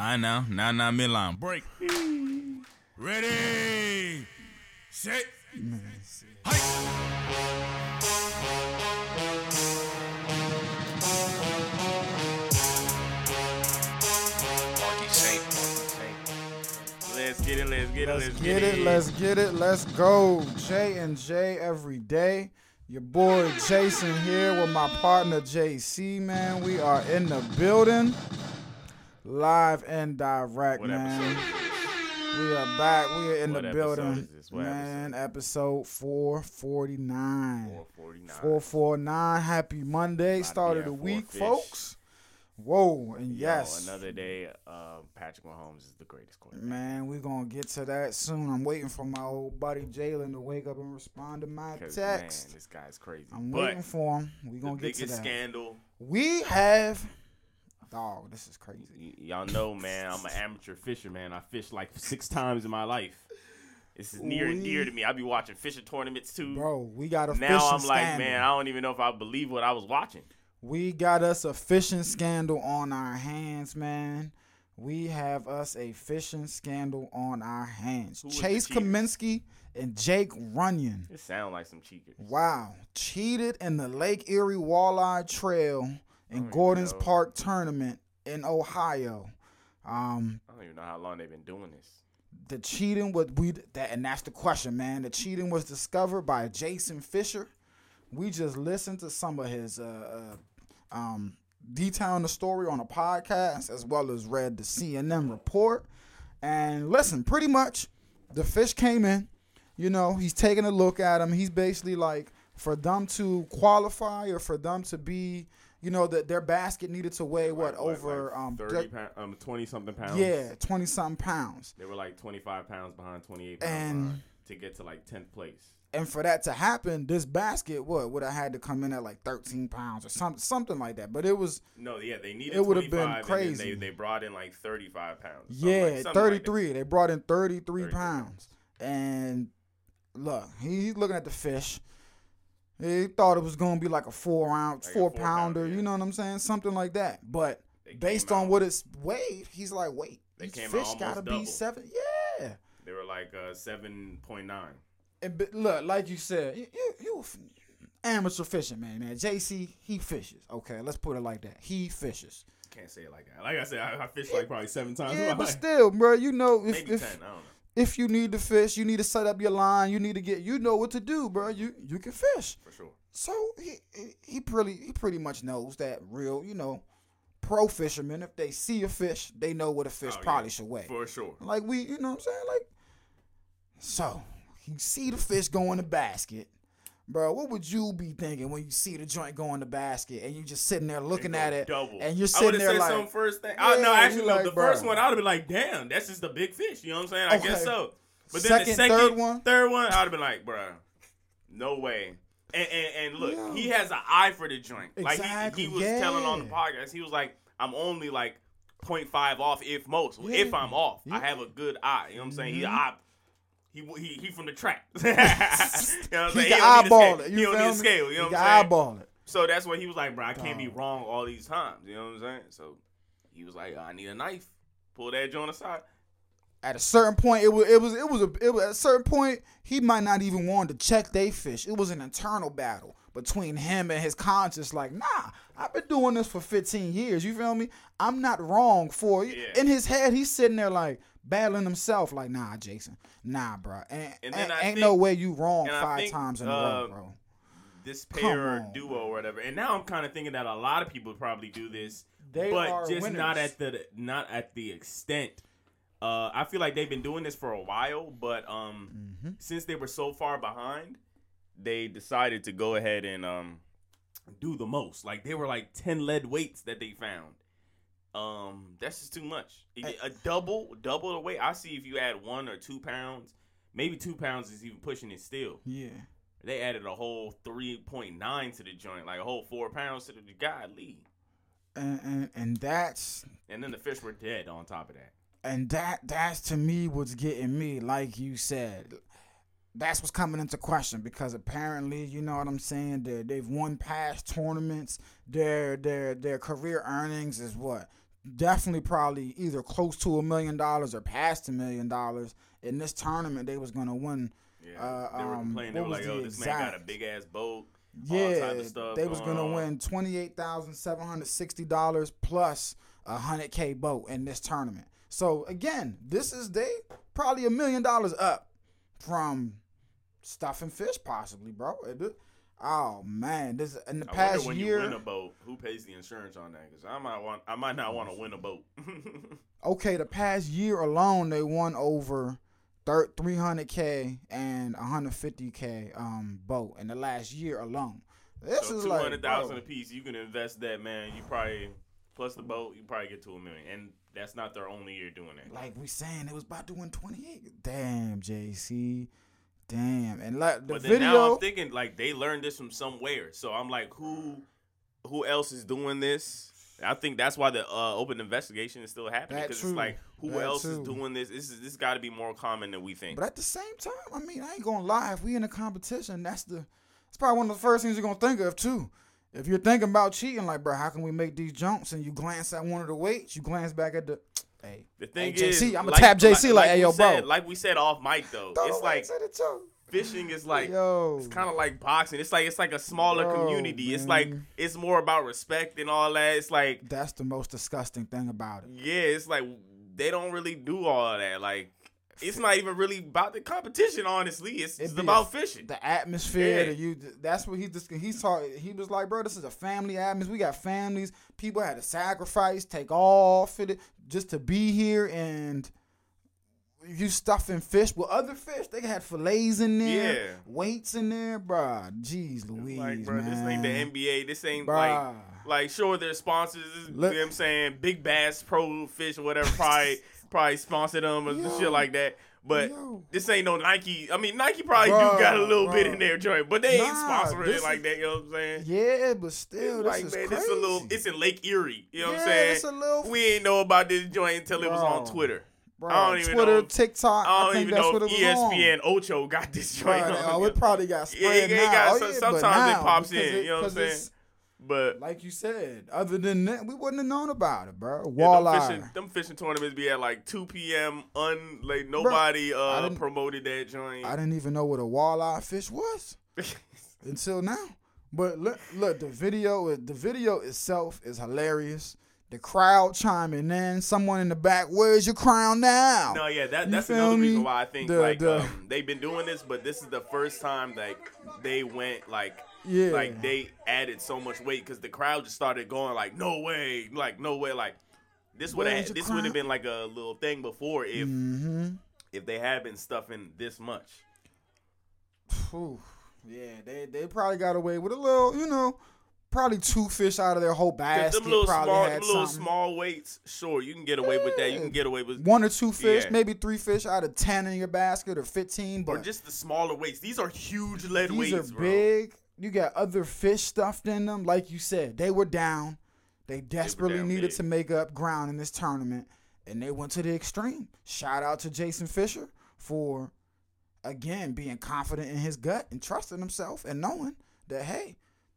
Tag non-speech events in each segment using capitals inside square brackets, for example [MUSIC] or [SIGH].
I know. Now, now, midline. Break. Ready. Set. Marky Saint. Marky Saint. Let's get it. Let's get it. Let's Let's get it. Let's get it. Let's go. J and J every day. Your boy Jason here with my partner JC. Man, we are in the building, live and direct. What man, episode we are back. We are in What the building, is this? What man. Episode four forty nine. 449. Four four nine. Happy Monday. Start of the week, fish. folks. Whoa, and Yo, yes, another day. Uh, Patrick Mahomes is the greatest quarterback. Man, we're gonna get to that soon. I'm waiting for my old buddy Jalen to wake up and respond to my text. Man, this guy's crazy. I'm but waiting for him. We the gonna get to that. biggest that. scandal. We have dog. This is crazy, Y- y'all know, man. I'm an amateur fisherman. I fished like six times in my life. This is near and dear to me. I be watching fishing tournaments too. bro. We got a now I'm like, scandal. man, I don't even know if I believe what I was watching. we got us a fishing scandal on our hands, man. We have us a fishing scandal on our hands. Who Chase? Cominsky and Jake Runyan. It sound like some cheaters. Wow. Cheated in the Lake Erie Walleye Trail in even Gordon's know. Park tournament in Ohio. Um, I don't even know how long they've been doing this. the cheating was we that and that's the question, man. The cheating was discovered by Jason Fischer. We just listened to some of his uh, uh um detailing the story on a podcast as well as read the CNN report. And listen, pretty much the fish came in, you know, he's taking a look at him. He's basically like for them to qualify or for them to be, you know, that their basket needed to weigh what, Like, over like um thirty ju- pound, um, twenty something pounds. yeah, twenty something pounds. they were like twenty five pounds behind, twenty eight pounds And- to get to like tenth place. And for that to happen, this basket what would have had to come in at like 13 pounds or something, something like that. But it was No, yeah, they needed. It would've been crazy. they, they brought in like thirty five pounds. yeah, like 33. they brought in 33, 33 pounds. And look, he's looking at the fish. He thought it was gonna be like a four ounce, Like four four pounder. pounder, yeah. You know what I'm saying? Something like that. But They based on out- what it's weighed, he's like, wait, They these fish gotta be seven. Yeah. they were like uh, seven point nine. And but look, like you said, you, you, you amateur fishing, man. Man, JC, he fishes. Okay, let's put it like that. He fishes. Can't say it like that. Like I said, I, I fished like probably seven times. Yeah, but life. still, bro, you know if maybe if, ten. I don't know. If you need to fish, you need to set up your line. You need to get. You know what to do, bro. You you can fish. For sure. So he he- pretty he pretty much knows that real, you know, pro fishermen. If they see a fish, they know what a fish Oh, yeah, probably should weigh. For sure. Like we, you know what I'm saying? Like, so you see the fish go in the basket. Bro, what would you be thinking when you see the joint go in the basket and you just sitting there looking at it double. and you're sitting have there said like, some first thing. I, no, Yeah, actually, like, the bro. first one I would have been like, "Damn, that's just a big fish." You know what I'm saying? I guess so. But then the Second, second, third one? third one, I'd have been like, bro, no way." And and, and look, Yeah. he has an eye for the joint. Like he, he was telling on the podcast, he was like, "I'm only like 0.5 off, if most. Yeah. If I'm off, I have a good eye." You know what I'm saying? He Mhm. He, he, he from the track. [LAUGHS] you know what I'm he saying? can don't need a eyeball it. You don't feel need a scale. You know he what can I'm saying? eyeball it. So that's what he was like, bro. I can't be wrong all these times. You know what I'm saying? So he was like, I need a knife. Pull that joint aside. At a certain point, it was it was it was a it was, at a certain point he might not even want to check they fish. It was an internal battle between him and his conscience. Like, nah, I've been doing this for 15 years. You feel me? I'm not wrong for you. Yeah. In his head, he's sitting there like battling himself. Like, nah, Jason, nah, bro, ain't, And then ain't, I ain't no way you wrong five think, times in a uh, row, bro. This pair or duo or whatever. And now I'm kind of thinking that a lot of people probably do this, They but just not at the not at the extent. Uh, I feel like they've been doing this for a while, but um, Mm-hmm. since they were so far behind, they decided to go ahead and um, do the most. Like they were like ten lead weights that they found. Um, that's just too much. A double, double the weight. I see if you add one or two pounds, maybe two pounds is even pushing it still. Yeah. They added a whole three point nine to the joint, like a whole four pounds to the godly. And, and and that's And then the fish were dead on top of that. and that that's to me what's getting me like you said that's what's coming into question because apparently you know what i'm saying they they've won past tournaments their their their career earnings is what definitely probably either close to a million dollars or past a million dollars in this tournament. They was gonna win. Yeah, Uh, they were um. They were was like, "Oh, this man got a big ass boat." all Yeah, type of stuff they was going gonna on. win twenty eight thousand seven hundred sixty dollars plus a hundred k boat in this tournament. So again, this is they probably a million dollars up from stuffing fish, possibly, bro. It- Oh man, this in the I past when year. you win a boat, who pays the insurance on that? Because I might want, I might not want to win a boat. [LAUGHS] okay, the past year alone, they won over thir- 300k and 150k um boat in the last year alone. This so is two like hundred thousand a piece. You can invest that, man. You probably plus the boat, you probably get to a million, and that's not their only year doing it. like we saying it was about to win 28. Damn, JC. Damn. And like the but then video now I'm thinking like they learned this from somewhere. So I'm like, who, who else is doing this? I think that's why the uh, open investigation is still happening because it's like who That else is doing this? This is this got to be more common than we think. But at the same time, I mean, I ain't gonna lie. If we in a competition, that's the it's probably one of the first things you're gonna think of too. If you're thinking about cheating, like, bro, how can we make these jumps? And you glance at one of the weights, you glance back at the, [TSK] hey, The thing Hey, is, JC, I'ma like- tap JC like, hey, we yo, bro. said- like we said off mic though, throw it's like fishing is like yo, it's kind of like boxing. It's like it's like a smaller Bro, community. It's like it's more about respect and all that. It's like that's the most disgusting thing about it. yeah, it's like they don't really do all of that. Like it's not even really about the competition. Honestly, it's, it's about a- fishing. The atmosphere, Yeah. the you. That's what he just he's talking. He was like, bro, this is a family atmosphere. We got families. People had to sacrifice, take off for it just to be here, and you stuffing fish with other fish. They had fillets in there, Yeah. weights in there, bro. Jeez, Louise, like, bro, man. this ain't the NBA. This ain't Bruh. like like sure their sponsors. Look- you know what I'm saying Big Bass Pro Fish or whatever [LAUGHS] probably probably sponsored them or Yo. shit like that. But Yo. this ain't no Nike. I mean Nike probably Bruh, do got a little bit in their joint, but they ain't sponsoring it like is- that. You know what I'm saying? Yeah, but still, like is man, crazy. it's a little. It's in Lake Erie. You know what I'm saying? it's a little- we ain't know about this joint until it was on Twitter. Bro, I don't even Twitter, know- TikTok. I don't think even know if E was on. ESPN Ocho got this joint. Right, on. oh, it probably got Yeah, spread oh, it now. got oh, yeah, sometimes but it pops in, you know what I'm saying? But Like you said, other than that, we wouldn't have known about it, bro. Yeah, them Walleye. fishing, them fishing tournaments be at like 2 p.m. Un, like nobody I uh promoted that joint. I didn't even know what a walleye fish was [LAUGHS] until now. But look, look, the video, the video itself is hilarious. The crowd chiming in. Someone in the back, where's your crown now? no, yeah, that that's another reason me? why I think The- like the- um, they've been doing this, but this is the first time like they went like Yeah. like they added so much weight because the crowd just started going like no way, like no way, like this would have this would have been like a little thing before if Mm-hmm. if they had been stuffing this much. Whew. Yeah, they they probably got away with a little, you know, probably two fish out of their whole basket. them little probably small, had little something. small weights, sure, you can get away with that. You can get away with one or two fish, Yeah. maybe three fish out of ten in your basket or fifteen. But or just the smaller weights. These are huge lead these weights, are bro. big. You got other fish stuffed in them, like you said. They were down. They desperately down needed big. to make up ground in this tournament, and they went to the extreme. Shout out to Jason Fischer for again being confident in his gut and trusting himself and knowing that hey,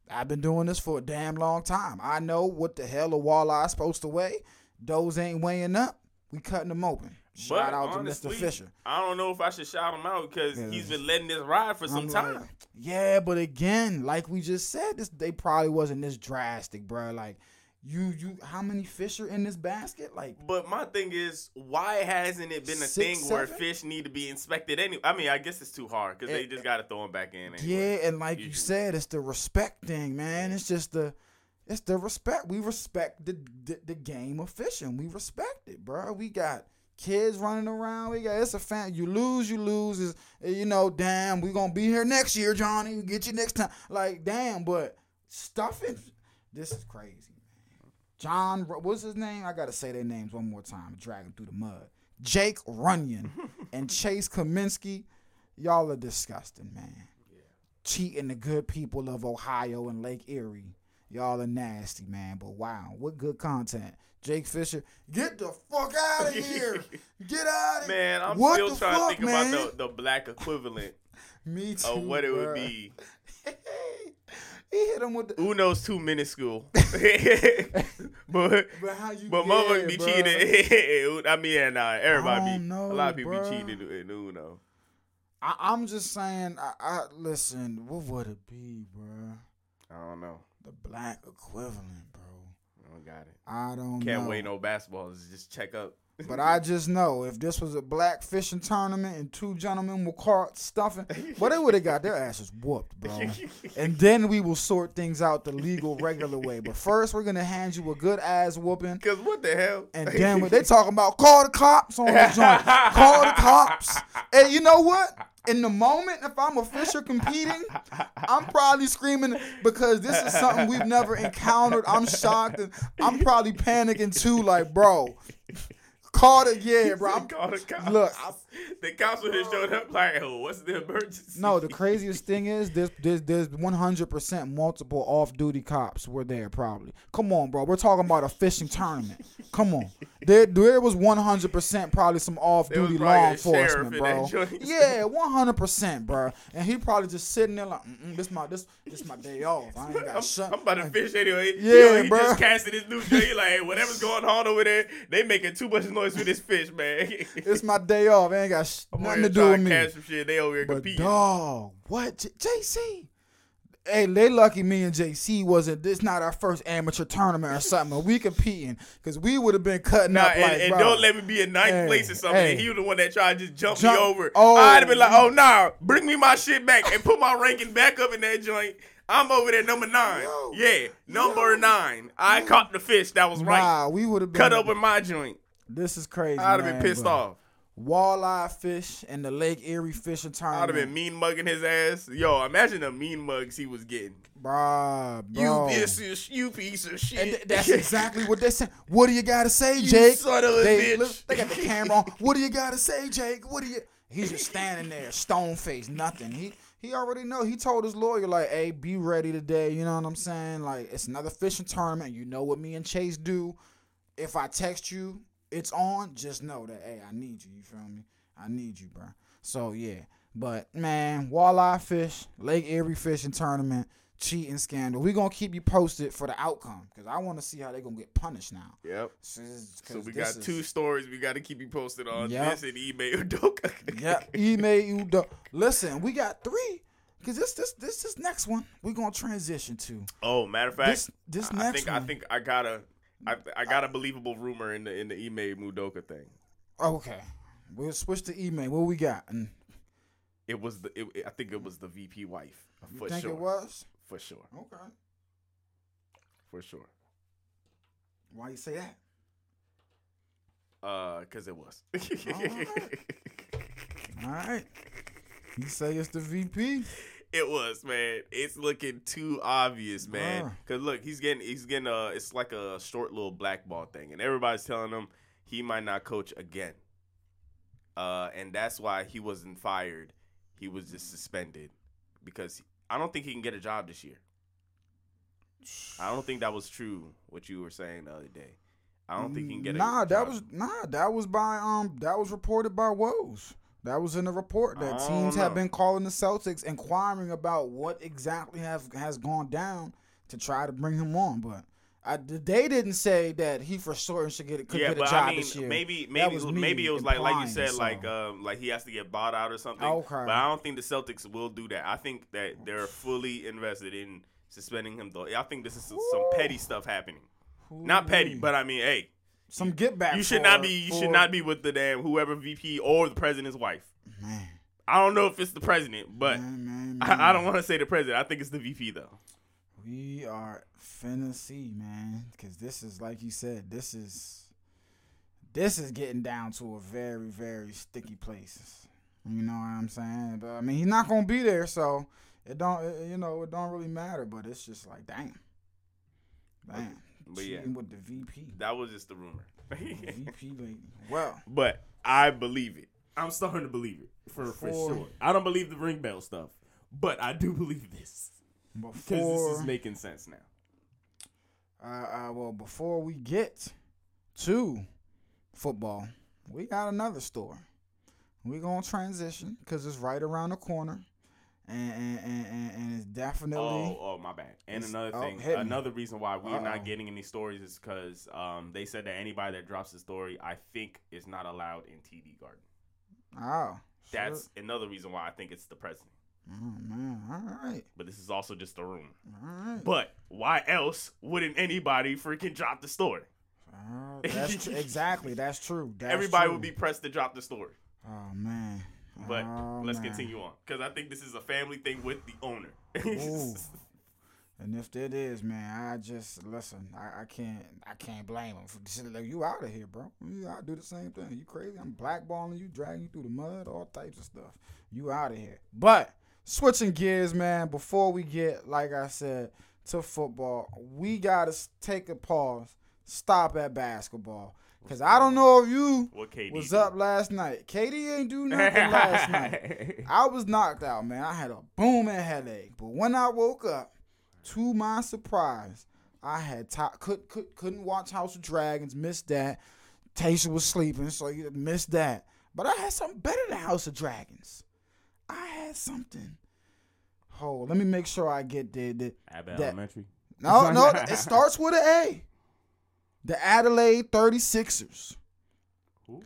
I've been doing this for a damn long time. I know what the hell a walleye is supposed to weigh. Those ain't weighing up. We cutting them open. Shout But out honestly, to Mr. Fischer. I don't know if I should shout him out because Yeah. he's been letting this ride for some I'm time. like, yeah, but again, like we just said, this they probably wasn't this drastic, bro. Like you, you, how many fish are in this basket? Like But my thing is, why hasn't it been a Six, thing where fish need to be inspected anyway? I mean, I guess it's too hard because they eh, just got to throw them back in. Anyway. yeah, and like you said, it's the respect thing, man. It's just the, it's the respect. We respect the the, the game of fishing. We respect it, bro. We got. Kids running around, we got it's a fan. You lose, you lose. Is you know, damn, we gonna be here next year, Johnny. We get you next time. Like, damn, but stuffing, this is crazy. John, what's his name? I gotta say their names one more time. Dragging through the mud. Jake Runyan [LAUGHS] and Chase Cominsky. Y'all are disgusting, man. Cheating the good people of Ohio and Lake Erie. Y'all are nasty, man. But wow, what good content. Jake Fisher, get the fuck out of [LAUGHS] here. Get out of here. Man, I'm What still trying fuck, to think man? about the, the black equivalent [LAUGHS] Me too. of what it would be. [LAUGHS] He hit him with the. Uno's too minuscule. but But how you? but yeah, motherfuckers be bruh. cheating. I mean, uh, everybody I be don't a lot of know, people be cheating in Uno. I, I'm just saying. I, I listen. What would it be, bro? I don't know. The black equivalent, bro. I don't got it. I don't Can't know. wait no basketball. Just check up. But I just know if this was a black fishing tournament and two gentlemen were caught stuffing, well, they would have got their asses whooped, bro. And then we will sort things out the legal, regular way. But first, we're gonna hand you a good ass whooping. Cause what the hell? And then they talking about call the cops on the joint, call the cops. And you know what? In the moment, if I'm a fisher competing, I'm probably screaming because this is something we've never encountered. I'm shocked and I'm probably panicking too. Like, bro, call the yeah, bro. I'm, Call the cops. Look, the cops would have showed up oh. like, oh, what's the emergency? no, the craziest thing is there's there's there's 100% multiple off-duty cops were there probably. Come on, bro. We're talking about a fishing tournament. Come on. There there was 100% probably some off-duty law enforcement, bro. Yeah, 100%, bro. And he probably just sitting there like, Mm-mm, this my this this my day off. I ain't got I'm, shut. I'm about to fish anyway. Yeah, Yo, he bruh. just casted his new joint. He like, hey, whatever's [LAUGHS] going on over there, they making too much noise with this fish, man. It's my day off. It ain't got sh- nothing to do with me. Some shit. They over here But competing. dog, what J- JC? Hey, they lucky me and JC wasn't. This not our first amateur tournament or something. We competing because we would have been cutting Nah, up and, like, and bro. don't let me be in ninth Hey, place or something. hey. And he was the one that tried to just jump, Jump- me over. Oh. I'd have been like, oh, nah, bring me my shit back and put my ranking back up in that joint. I'm over there number nine. Yo. yeah, number Yo. nine. I caught the fish. That was right. Nah, we would have been Cut up in my joint. This is crazy. I'd have been pissed bro. off. Walleye fish and the Lake Erie fishing tournament. I'd have been mean mugging his ass. Yo, imagine the mean mugs he was getting. Bruh, bro. You piece of you piece of shit. And th- that's [LAUGHS] exactly what they said. What do you gotta say, You Jake? son of a they, bitch. they got the camera on. What do you gotta say, Jake? What do you? He's just standing there, stone faced, nothing. He he already know. He told his lawyer like, "Hey, be ready today." You know what I'm saying? Like, it's another fishing tournament. You know what me and Chase do. If I text you, it's on. Just know that, hey, I need you. You feel me? I need you, bro. So yeah, but man, walleye fish, Lake Erie fishing tournament, cheating scandal. We gonna keep you posted for the outcome because I want to see how they gonna get punished now. Yep. So, we got is- two stories we got to keep you posted on. Yep. This and Ime Udoka. Yeah, Ime Udo. Listen, we got three. Cause this this this this next one we gonna transition to. Oh, matter of fact, This this I next think one. I think I got a I, I got a believable rumor in the in the Ime Udoka thing. Okay, we'll switch to email. What we got? And It was the it, I think it was the VP wife you for think sure. it was? For sure. Okay. For sure. Why you say that? Uh, cause it was. All right. [LAUGHS] You say it's the VP. It was, man. It's looking too obvious, man. Cause look, he's getting he's getting a it's like a short little blackball thing, and everybody's telling him he might not coach again. Uh, and that's why he wasn't fired. He was just suspended because I don't think he can get a job this year. I don't think that was true what you were saying the other day. I don't think he can get a Nah, that job. was nah, that was by um that was reported by Woj. That was in the report that teams don't have been calling the Celtics inquiring about what exactly have has gone down to try to bring him on, but I, they didn't say that he for certain should get could yeah, get a job I mean, this year. maybe maybe maybe it was like like you said, so. like um like he has to get bought out or something. Okay. But I don't think the Celtics will do that. I think that they're fully invested in suspending him though. I think this is some, some petty stuff happening. Not petty, but I mean, hey, some get back. you should for- not be you for- should not be with the damn whoever VP or the president's wife. Man, I don't know if it's the president, but man, man, I, I don't want to say the president. I think it's the VP though. We are finna see, man, because this is like you said. This is this is getting down to a very, very sticky place. You know what I'm saying? But I mean, he's not gonna be there, so it don't. It, you know, it don't really matter. But it's just like, damn, damn. But yeah. With the VP, That was just the rumor. the VP lady. [LAUGHS] Well, But I believe it. I'm starting to believe it for for Before- sure. I don't believe the ring bell stuff, but I do believe this because this before is making sense now. Uh, uh, well, before we get to football, we got another story. We're going to transition because it's right around the corner. And and, and, and, it's definitely Oh, oh, my bad. And another oh, thing, me. another reason why we're Uh-oh. not getting any stories is because um, they said that anybody that drops a story, I think, is not allowed in TD Garden. oh That's another reason why I think it's the president. oh man all right But this is also just a rumor. all right But why else wouldn't anybody freaking drop the story? Uh, that's tr- [LAUGHS] exactly that's true that's Everybody true. would be pressed to drop the story. oh man But Oh, let's man. continue on because I think this is a family thing with the owner. [LAUGHS] And if it is, man, I just listen. I, I can't. I can't blame him for like you out of here, bro. You, I do the same thing. You crazy? I'm blackballing you, dragging you through the mud, all types of stuff. You out of here. But switching gears, man. Before we get, like I said, to football, we gotta take a pause. Stop at basketball, cause I don't know if you what KD was do? up last night. KD ain't do nothing last [LAUGHS] night. I was knocked out, man. I had a booming headache. But when I woke up, to my surprise, I had ti could, could couldn't watch House of Dragons, missed that. Tasha was sleeping, so you missed that. But I had something better than House of Dragons. I had something. Hold, let me make sure I get the, the Abbott that- Elementary. no, no, [LAUGHS] it starts with an A. The Adelaide 36ers. Who?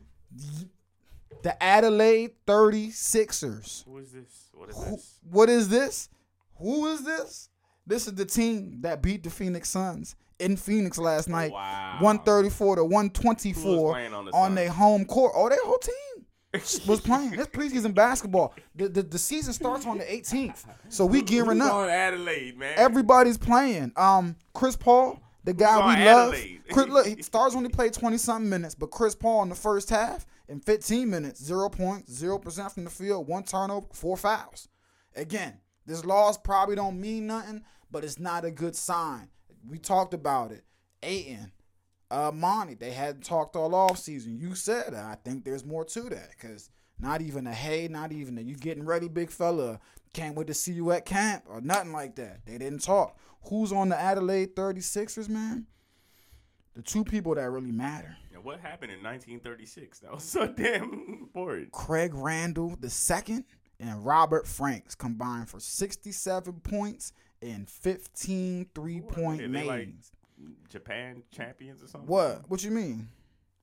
The Adelaide 36ers. Who is this? What is Who, this? what is this? Who is this? This is the team that beat the Phoenix Suns in Phoenix last night. Wow. 134 to 124 on the on their home court. Oh, their whole team [LAUGHS] was playing. It's preseason basketball. The, the the season starts on the 18th. So we gearing Who's up. on Adelaide, man. Everybody's playing. Um, Chris Paul, the guy we love. Chris, look, he stars only played twenty something minutes, but Chris Paul in the first half in fifteen minutes, zero points, zero percent from the field, one turnover, four fouls. Again, this loss probably don't mean nothing, but it's not a good sign. We talked about it. Ayton, uh, Monty, they hadn't talked all off season. You said that. I think there's more to that because not even a hey, not even a you getting ready, big fella. Can't wait to see you at camp or nothing like that. They didn't talk. Who's on the Adelaide 36ers, man? The two people that really matter. Yeah, what happened in 1936? That was so [LAUGHS] damn important. Craig Randall the second and Robert Franks combined for 67 points and 15 three-point Are they like names. Japan champions or something? What? What you mean?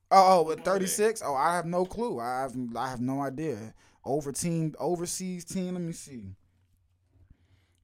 Oh, oh, with What are they? 36? Oh, I have no clue. I have I have no idea. Over team, overseas team. Let me see.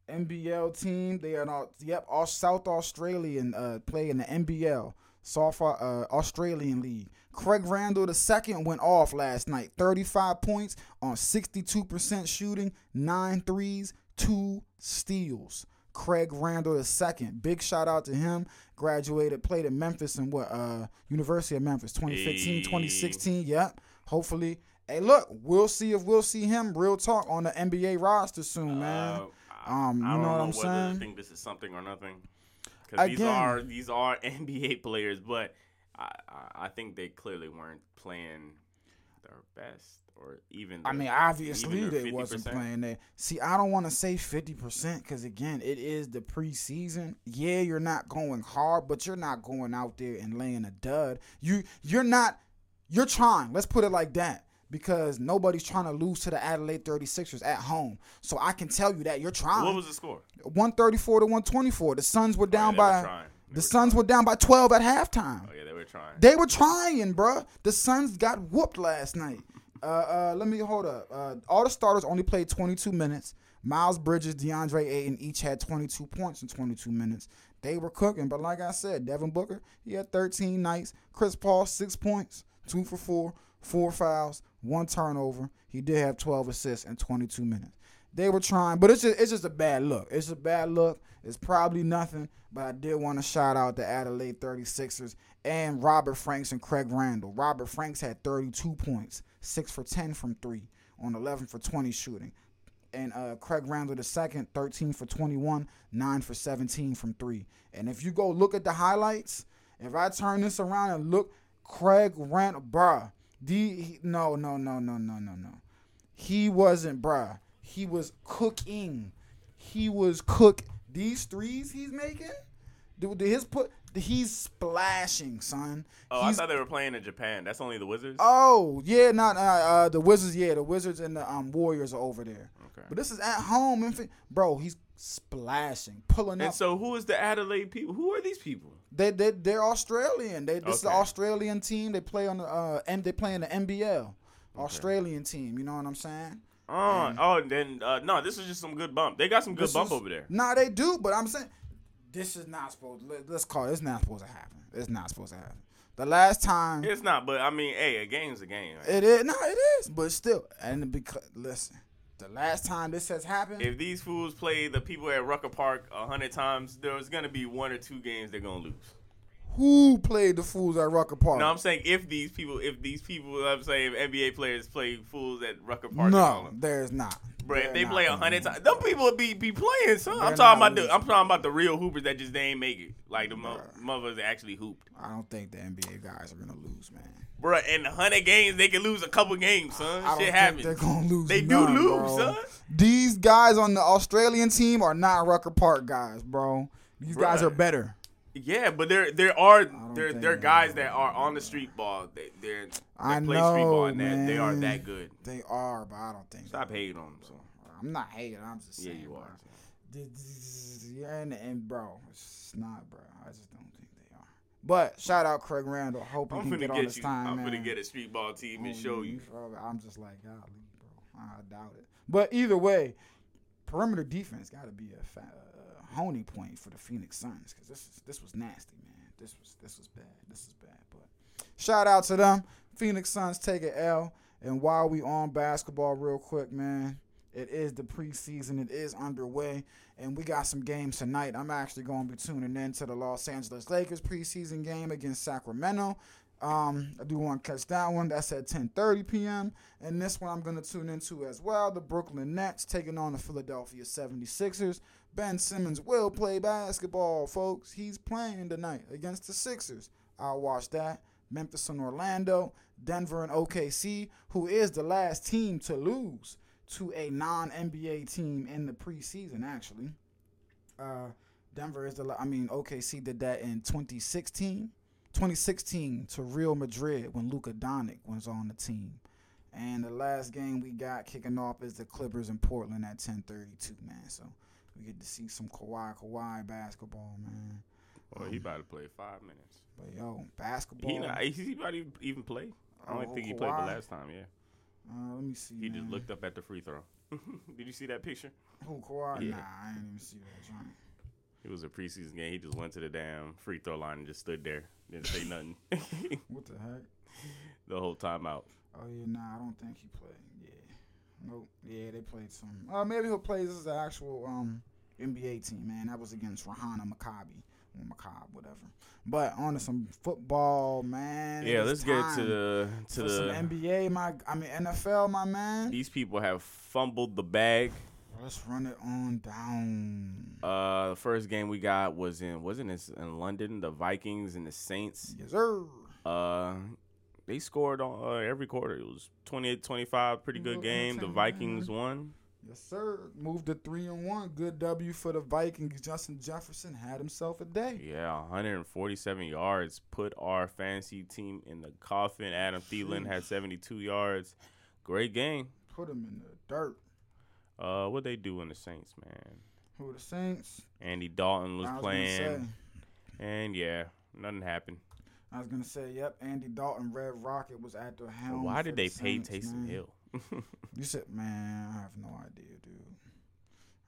NBL team. They are not. Yep, all South Australian uh, play in the NBL, South uh, Australian League. Craig Randall the second went off last night. 35 points on 62% shooting, nine threes, two steals. Craig Randall the second. Big shout out to him. Graduated, played at Memphis and what? Uh, University of Memphis, 2015, Hey. 2016. Yep. Hopefully. Hey, look, we'll see if we'll see him real talk on the NBA roster soon, man. I- Um, I you don't know what I'm whether saying? to think this is something or nothing. Because these are these are [LAUGHS] NBA players, but I, I I think they clearly weren't playing their best or even. I mean, obviously their they wasn't playing there. See, I don't want to say fifty percent because again, it is the preseason. Yeah, you're not going hard, but you're not going out there and laying a dud. You you're not. You're trying. Let's put it like that. Because nobody's trying to lose to the Adelaide 36ers at home. So I can tell you that you're trying. What was the score? 134 to 124. The Suns were down Oh, they were by trying. The were Suns were down by 12 at halftime. Oh yeah, they were trying. They were trying, bruh. The Suns got whooped last night. Uh, uh, let me hold up. Uh, all the starters only played 22 minutes. Miles Bridges, DeAndre Ayton each had 22 points in 22 minutes. They were cooking, but like I said, Devin Booker he had 13 nights. Chris Paul six points, two for four, four fouls, one turnover. He did have 12 assists in 22 minutes. They were trying, but it's just it's just a bad look. It's a bad look. It's probably nothing, but I did want to shout out the Adelaide 36ers and Robert Franks and Craig Randall. Robert Franks had 32 points, 6 for 10 from 3 on 11 for 20 shooting. And uh, Craig Randall the second, 13 for 21, 9 for 17 from 3. And if you go look at the highlights, if I turn this around and look, Craig Randall, bruh, the, he- no, no, no, no, no, no, no. He wasn't, bruh. He was cooking. He was cook. These threes he's making, Dude, his put he's splashing, son. Oh, I thought they were playing in Japan. That's only the Wizards. Oh yeah, not uh, uh, the Wizards. Yeah, the Wizards and the um, Warriors are over there. Okay. But this is at home, bro, he's splashing, pulling And up. And so, who is the Adelaide people? Who are these people? They they they're Australian. They this is an Australian team. They play on the uh and they play in the NBL. Australian team. You know what I'm saying? Oh, oh, then uh, no, this is just some good bump. They got some good bump is- over there. Nah, they do, but I'm saying this is not supposed. Let, let's call it. It's not supposed to happen. It's not supposed to happen. The last time It's not, but I mean, hey, a game's a game. right? it is. No, it is. But still, and because listen, the last time this has happened, If these fools play the people at Rucker Park a hundred times, there's gonna be one or two games they're gonna lose. who played the fools at Rucker Park? No, I'm saying if these people, if these people, I'm saying if NBA players play fools at Rucker Park. no, there's not. Bro, if they play a hundred times, them people would be be playing, son. I'm talking about the. I'm talking about the real hoopers that just they ain't make it, like the mo- motherfuckers actually hooped. I don't think the NBA guys are gonna lose, man. Bro, in hundred games they can lose a couple games, son. I Shit happens. they're gonna lose. They do lose, bro. son. These guys on the Australian team are not Rucker Park guys, bro. These guys are better. Yeah, but there there are there there are guys that are on the street ball. They they're they I play street ball know, and that they are man. that good. They are, but I don't think. Stop hating on them, son. I'm not hating. I'm just saying. Yeah, you bro. are. Yeah, and, and bro, it's not, bro. I just don't think they are. But shout out Craig Randall. Hope he I'm can get on get this you. time, I'm man. gonna get a street ball team and show you. bro. I'm just like, golly, bro. I doubt it. But either way, perimeter defense got to be a fa- uh, honing point for the Phoenix Suns because this is this was nasty, man. This was this was bad. This is bad. But shout out to them. Phoenix Suns take an L. And while we on basketball, real quick, man, it is the preseason. It is underway, and we got some games tonight. I'm actually going to be tuning in to the Los Angeles Lakers preseason game against Sacramento. Um, I do want to catch that one. That's at 10:30 p.m. And this one I'm going to tune into as well. The Brooklyn Nets taking on the Philadelphia 76ers. Ben Simmons will play basketball, folks. He's playing tonight against the Sixers. I'll watch that. Memphis and Orlando, Denver and OKC, who is the last team to lose to a non-NBA team in the preseason, actually. Uh, Denver is the, I mean, OKC did that in 2016. 2016 to Real Madrid when Luka Doncic was on the team. And the last game we got kicking off is the Clippers in Portland at 10:32, man. So we get to see some Kawhi Kawhi basketball, man. Well, he about to play five minutes. But yo, basketball. He not. He about to even play. I don't Oh, think he played the last time. Yeah, uh, let me see. he just looked up at the free throw. [LAUGHS] Did you see that picture? Who Kawhi? Yeah. Nah, I didn't even see that joint. It was a preseason game. He just went to the damn free throw line and just stood there, didn't say nothing [LAUGHS] What the heck? the whole time out. Oh yeah, nah, I don't think he played. Yeah, nope. Yeah, they played some. Uh, maybe he'll play as an actual um NBA team, man. That was against Ra'anana Maccabi Maccabi, whatever. But on to some football, man. Yeah, let's get to the to the. some NBA. My, I mean NFL, my man. These people have fumbled the bag. Let's run it on down. Uh, the first game we got was in wasn't it in London? The Vikings and the Saints. Yes, sir. Uh, they scored on uh, every quarter. It was 28-25, pretty Good game. The Vikings won. Yes, sir. Moved to three and one. Good W for the Vikings. Justin Jefferson had himself a day. Yeah, 147 yards. Put our fantasy team in the coffin. Adam Thielen had 72 yards. Great game. Put him in the dirt. Uh, what they do in the Saints, man? Who the Saints? Andy Dalton was, was playing, and yeah, nothing happened. I was gonna say, yep. Andy Dalton, Red Rocket was at the helm. Why did the they pay Saints, Taysom man. Hill? You said, man, I have no idea, dude.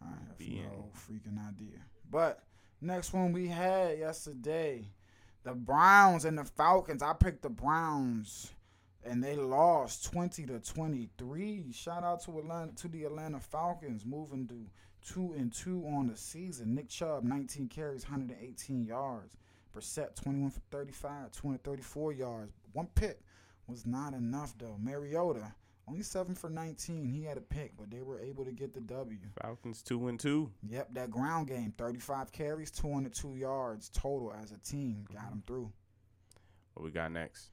I have Being- no freaking idea. But next one we had yesterday, the Browns and the Falcons. I picked the Browns, and they lost twenty to twenty three. Shout out to Atlanta to the Atlanta Falcons, moving to two and two on the season. Nick Chubb, nineteen carries, hundred and eighteen yards. Brissett, twenty one for 35, 234 yards. One pick was not enough though. Mariota, only seven for 19. He had a pick, but they were able to get the W. Falcons two and two. Yep, that ground game, 35 carries, 202 yards total as a team. Got them through. What we got next?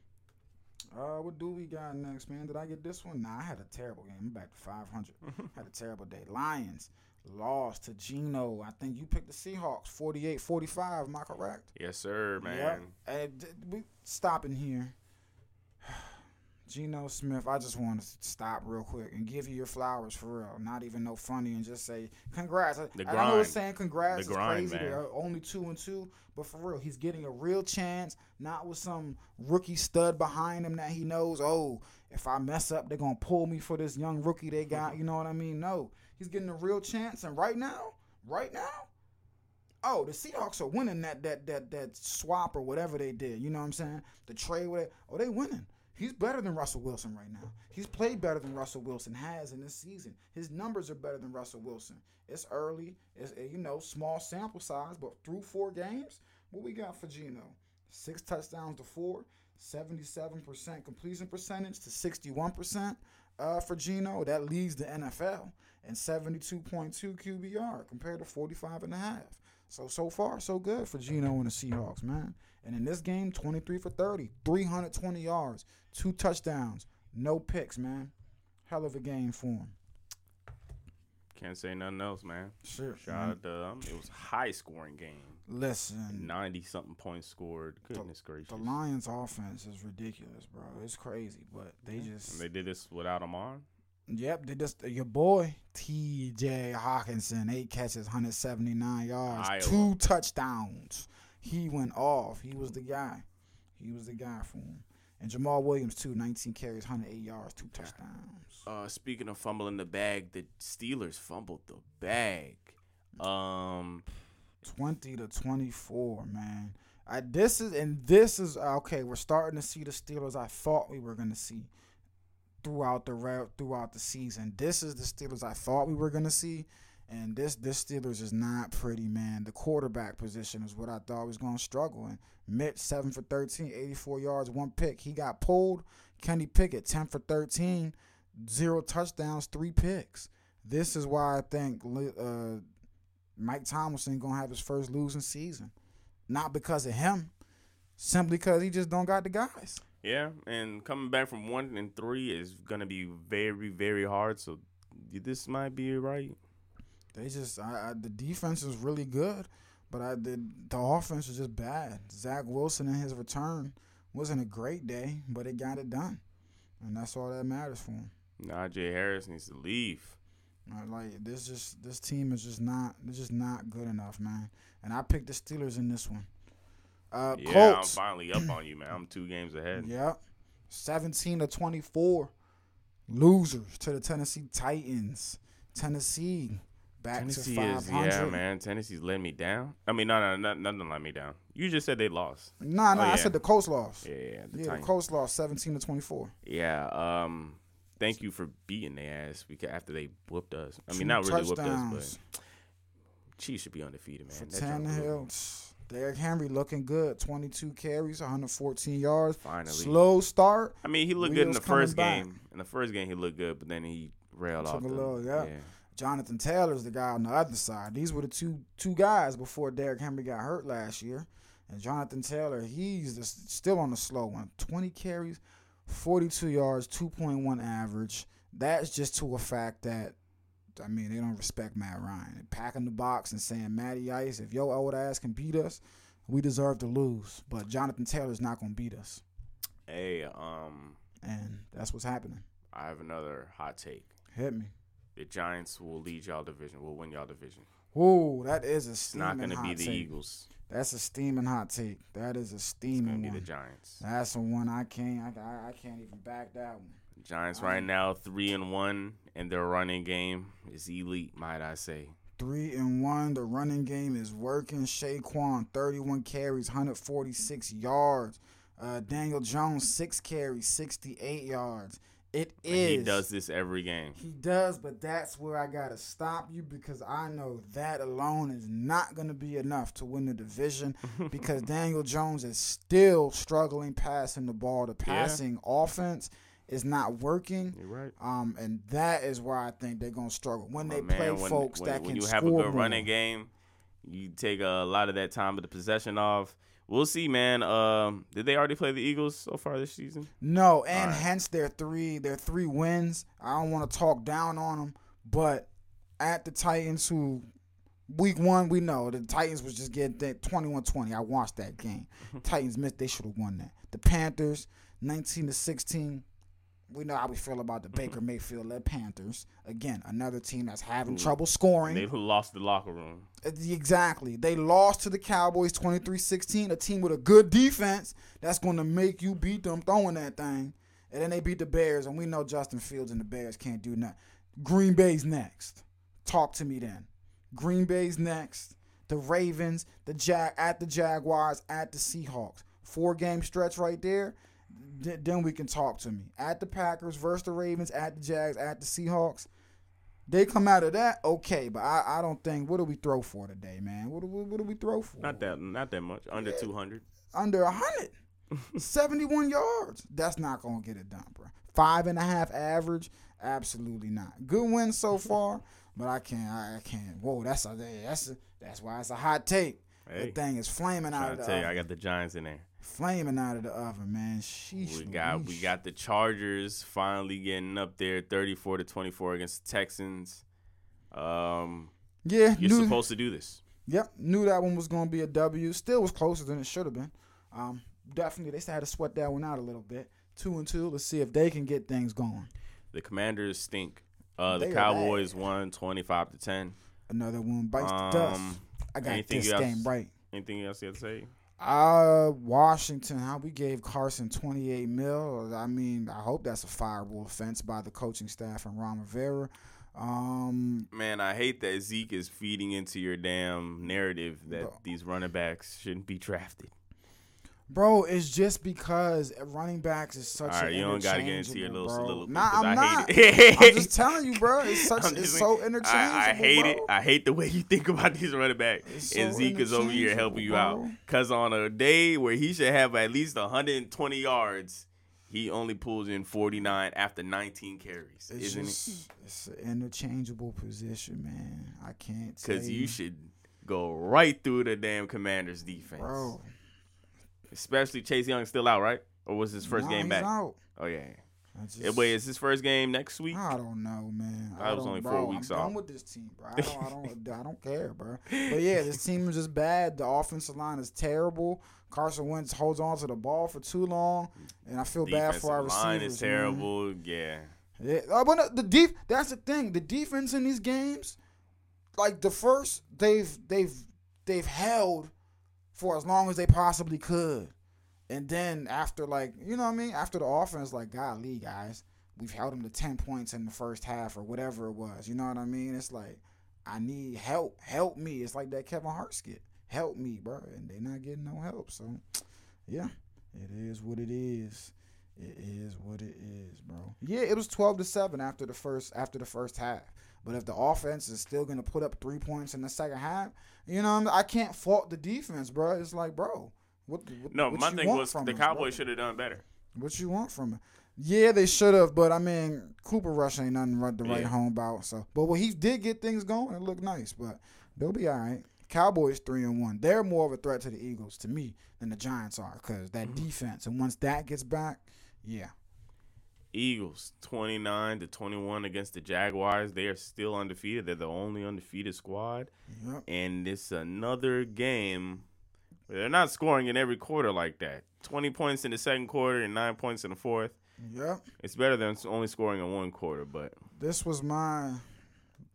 Uh, what do we got next, man? Did I get this one? Nah, I had a terrible game. I'm back to 500. [LAUGHS] had a terrible day. Lions lost to Geno. I think you picked the Seahawks 48 45. Am I correct? Yes, sir, man. Yep. And we stopping here. Geno Smith, I just want to stop real quick and give you your flowers for real. Not even no funny and just say congrats. I- The I know it's grind. saying congrats The is grind, crazy. man. They're only two and two, but for real, he's getting a real chance. Not with some rookie stud behind him that he knows. Oh, if I mess up, they're gonna pull me for this young rookie they got. You know what I mean? No, he's getting a real chance, and right now, right now, oh, the Seahawks are winning that that that that swap or whatever they did. You know what I'm saying? The trade with it. Oh, they winning. He's better than Russell Wilson right now. He's played better than Russell Wilson has in this season. His numbers are better than Russell Wilson. It's early. It's uh, you know small sample size, but through four games, what we got for Geno? Six touchdowns to four, 77% completion percentage to 61% uh, for Geno. That leads the NFL and 72.2 QBR compared to 45 and a half. So so far so good for Geno and the Seahawks, man. And in this game, 23 for 30, 320 yards, two touchdowns, no picks, man. Hell of a game for him. Can't say nothing else, man. Sure. Shout out to um, it was a high scoring game. Listen, Ninety something points scored. Goodness gracious. the Lions' offense is ridiculous, bro. It's crazy, but they just And they did this without Amon. Yep, they just your boy T.J. Hockenson, eight catches, 179 yards, Iowa. two touchdowns. He went off. He was the guy. He was the guy for him. And Jamaal Williams too, 19 carries, 108 yards, two touchdowns. Uh, speaking of fumbling the bag, the Steelers fumbled the bag. Um, 20 to 24, man. I this is and this is okay. We're starting to see the Steelers I thought we were gonna see throughout the throughout the season. This is the Steelers I thought we were gonna see, and this this Steelers is not pretty, man. The quarterback position is what I thought was gonna struggle. And Mitch seven for 13, 84 yards, one pick. He got pulled. Kenny Pickett 10 for 13, zero touchdowns, three picks. This is why I think uh, Mike Tomlinson gonna have his first losing season. Not because of him, simply because he just don't got the guys. yeah, and coming back from one and three is gonna be very, very hard. So this might be right. They just I, I, the defense is really good, but I the the offense was just bad. Zach Wilson in his return wasn't a great day, but it got it done, and that's all that matters for him. Najee Harris needs to leave. Uh, Like this, just this team is just not, it's just not good enough, man. And I picked the Steelers in this one. Uh, Yeah, Colts, I'm finally up on you, man. I'm two games ahead. Yep. 17 to 24. Losers to the Tennessee Titans. Tennessee back Tennessee to is yeah, man. Tennessee's letting me down. I mean, no, no, no, nothing let me down. You just said they lost. Nah, nah, Oh, I yeah. said the Colts lost. Yeah, Yeah, yeah, the the Colts lost 17 to 24. Yeah. Um. Thank you for beating their ass because after they whooped us. I Two mean, not really whooped us, but Chiefs should be undefeated, man. for That junk was- Tannehill. Derrick Henry looking good. 22 carries, 114 yards. Finally. Slow start. I mean, he looked good in the first back. game. In the first game, he looked good, but then he railed Took off. a the, little, yeah. Jonathan Taylor's the guy on the other side. These were the two two guys before Derrick Henry got hurt last year. And Jonathan Taylor, he's the, still on the slow one. 20 carries, 42 yards, 2.1 average. That's just to a fact that, I mean, they don't respect Matt Ryan. They're packing the box and saying, Matty Ice, if your old ass can beat us, we deserve to lose. But Jonathan Taylor's not going to beat us. Hey, um, And that's what's happening. I have another hot take. Hit me. The Giants will lead y'all division. Will win y'all division. Ooh, that is a It's steaming not going to be hot the take. Eagles. That's a steaming hot take. That is a steaming It's going to be the Giants. That's the one I can't. I, I, I can't even back that one. Giants right now three and one, and their running game is elite, might I say. Three and one. The running game is working. Saquon, 31 carries, 146 yards. Uh, Daniel Jones, six carries, 68 yards. It And is. He does this every game. He does, but that's where I gotta stop you because I know that alone is not gonna be enough to win the division [LAUGHS] because Daniel Jones is still struggling passing the ball. The passing offense is not working. You're right. Um, and that is why I think they're gonna struggle when they But play man, when, folks when, that when can you score have a good running game, you take a lot of that time of the possession off. We'll see, man. Um, did they already play the Eagles so far this season? No, and Alright. hence their three their three wins. I don't want to talk down on them, but at the Titans, who week one we know the Titans was just getting that 21-20. I watched that game. [LAUGHS] Titans missed. They should have won that. The Panthers, nineteen to sixteen. We know how we feel about the Baker mm-hmm. Mayfield led Panthers. Again, another team that's having trouble scoring. They lost the locker room. Uh, exactly. They lost to the Cowboys 23-16, a team with a good defense that's going to make you beat them throwing that thing. And then they beat the Bears, and we know Justin Fields and the Bears can't do nothing. Green Bay's next. Talk to me then. Green Bay's next. The Ravens, the Jag at the Jaguars, at the Seahawks. Four game stretch right there. Th- then we can talk to me. At the Packers versus the Ravens, at the Jags, at the Seahawks. They come out of that okay, but I, I don't think. What do we throw for today, man? What do we, what do we throw for? Not that not that much. Under two hundred. under a hundred. [LAUGHS] 71 yards. That's not gonna get it done, bro. Five and a half average. Absolutely not. Good win so [LAUGHS] far, but I can't. I, I can't. Whoa, that's a that's a, that's why it's a hot take. Hey, the thing is flaming out the tell you. I got the Giants in there. Flaming out of the oven, man. Sheesh. We got we got the Chargers finally getting up there, thirty four to twenty four against the Texans. Um, Yeah, you're knew, supposed to do this. Yep, knew that one was gonna be a W. Still was closer than it should have been. Um, definitely they still had to sweat that one out a little bit. Two and two. Let's see if they can get things going. The Commanders stink. Uh, the They Cowboys won twenty five to ten. Another one bites the dust. Um, I got this else? game right. anything else you have to say? Uh, Washington, how we gave Carson 28 mil. I mean, I hope that's a fireable offense by the coaching staff and Ron Rivera. Um, Man, I hate that Zeke is feeding into your damn narrative that Bro. these running backs shouldn't be drafted. Bro, it's just because running backs is such. All right, an you don't gotta get into your little bro. soliloquy. Nah, 'cause I'm I not. hate it. [LAUGHS] I'm just telling you, bro. It's [LAUGHS] such. It's just so interchangeable. I, I hate bro. it. I hate the way you think about [LAUGHS] these running backs. It's and so Zeke is over here helping you out. Cause on a day where he should have at least 120 yards, he only pulls in 49 after 19 carries, It's isn't just, it? It's an interchangeable position, man. I can't. Because say- you should go right through the damn Commanders defense. bro. Especially Chase Young still out, right? Or was his first nah, game he's back? Out. Oh yeah. Just, Wait, is his first game next week? I don't know, man. That I was only four bro, weeks I'm off. done with this team, bro. I [LAUGHS] don't, I don't, I don't care, bro. But yeah, this team is just bad. The offensive line is terrible. Carson Wentz holds on to the ball for too long, and I feel bad for our receivers. line is man. terrible. Yeah. Yeah, uh, but uh, the def that's the thing. The defense in these games, like the first, they've they've they've held for as long as they possibly could, and then after like you know what I mean, after the offense, like golly guys, we've held them to ten points in the first half or whatever it was. You know what I mean? It's like I need help, help me. It's like that Kevin Hart skit, help me, bro, and they're not getting no help. So yeah, it is what it is. It is what it is, bro. Yeah, it was twelve to seven after the first after the first half. But if the offense is still gonna put up three points in the second half, you know, I, mean? I can't fault the defense, bro. It's like, bro, what? what No, what my thing was the us, Cowboys should have done better. What you want from it? Yeah, they should have, but I mean, Cooper Rush ain't nothing right to write Yeah. home about. So, but when he did get things going, it looked nice. But they'll be all right. Cowboys three and one. They're more of a threat to the Eagles to me than the Giants are because that Mm-hmm. defense. And once that gets back, yeah, Eagles 29 to 21 against the Jaguars. They are still undefeated. They're the only undefeated squad. yep. And it's another game. where They're not scoring in every quarter like that. 20 points in the second quarter and 9 points in the fourth. Yep. It's better than only scoring in one quarter, but This was my.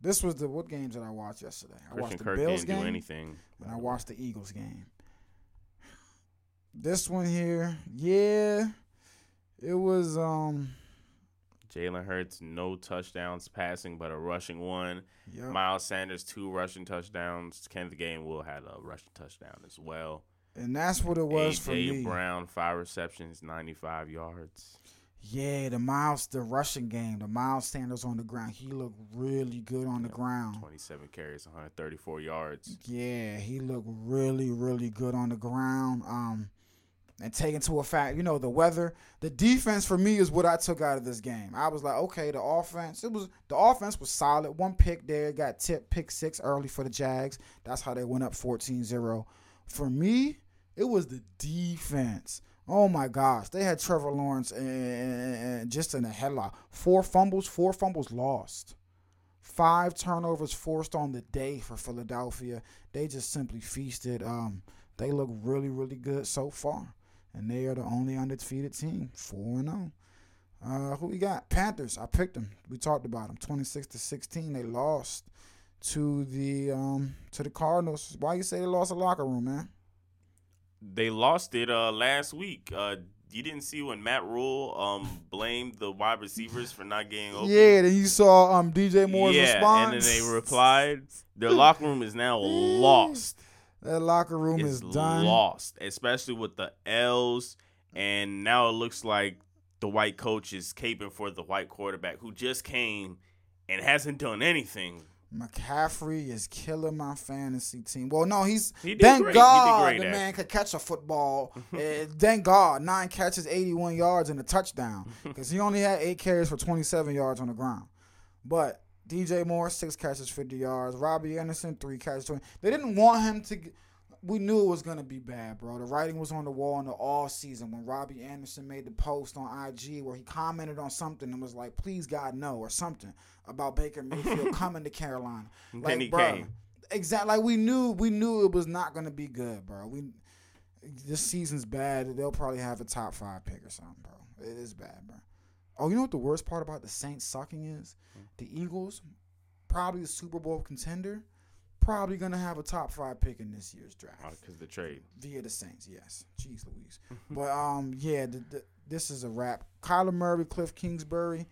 This was the what games that I watched yesterday? I Christian watched the Kirk Bills didn't game do anything. and I watched the Eagles game. This one here, yeah, it was um, Jalen Hurts, no touchdowns passing, but a rushing one. yep. Miles Sanders, two rushing touchdowns. Kenneth Gainwell had a rushing touchdown as well. and that's what it was for AJ me. Brown, five receptions, 95 yards. Yeah, the Miles, the rushing game, the Miles Sanders on the ground, he looked really good on the ground. 27 carries, 134 yards. Yeah, he looked really, really good on the ground. Um, and take into effect, you know, the weather, the defense for me is what I took out of this game. I was like, okay, the offense, it was the offense was solid. One pick there, got tipped pick six early for the Jags. That's how they went up 14-0. For me, It was the defense. Oh my gosh, they had Trevor Lawrence and just in a headlock. Four fumbles, four fumbles lost. Five turnovers forced on the day for Philadelphia. They just simply feasted. Um, they look really, really good so far, and they are the only undefeated team, four and zero. Uh, who we got? Panthers. I picked them. We talked about them. Twenty six to sixteen. They lost to the um to the Cardinals. Why you say they lost the locker room, man? They lost it uh last week. Uh you didn't see when Matt Rhule um blamed the wide receivers for not getting open. Yeah, then you saw um DJ Moore's yeah, response. and then they replied, "Their locker room is now [LAUGHS] lost. That locker room It's is done. lost, especially with the L's." And now it looks like the white coach is caping for the white quarterback who just came and hasn't done anything. McCaffrey is killing my fantasy team. Well, no, he's He did thank great. He did God the man actually. could catch a football. [LAUGHS] Eh, thank God, nine catches, eighty-one yards, and a touchdown [LAUGHS] because he only had eight carries for twenty-seven yards on the ground. But DJ Moore, six catches, fifty yards. Robbie Anderson, three catches, twenty. They didn't want him to. We knew it was gonna be bad, bro. The writing was on the wall in the all season when Robbie Anderson made the post on IG where he commented on something and was like, "Please God no" or something about Baker Mayfield [LAUGHS] coming to Carolina. Like, then he bro, came. Exactly. Like we knew, we knew it was not gonna be good, bro. We this season's bad. They'll probably have a top five pick or something, bro. It is bad, bro. Oh, you know what the worst part about the Saints sucking is? The Eagles, probably the Super Bowl contender, probably gonna have a top five pick in this year's draft Because the trade. via the Saints. Yes, jeez Louise. [LAUGHS] but um, yeah, the, the, this is a wrap. Kyler Murray, Cliff Kingsbury.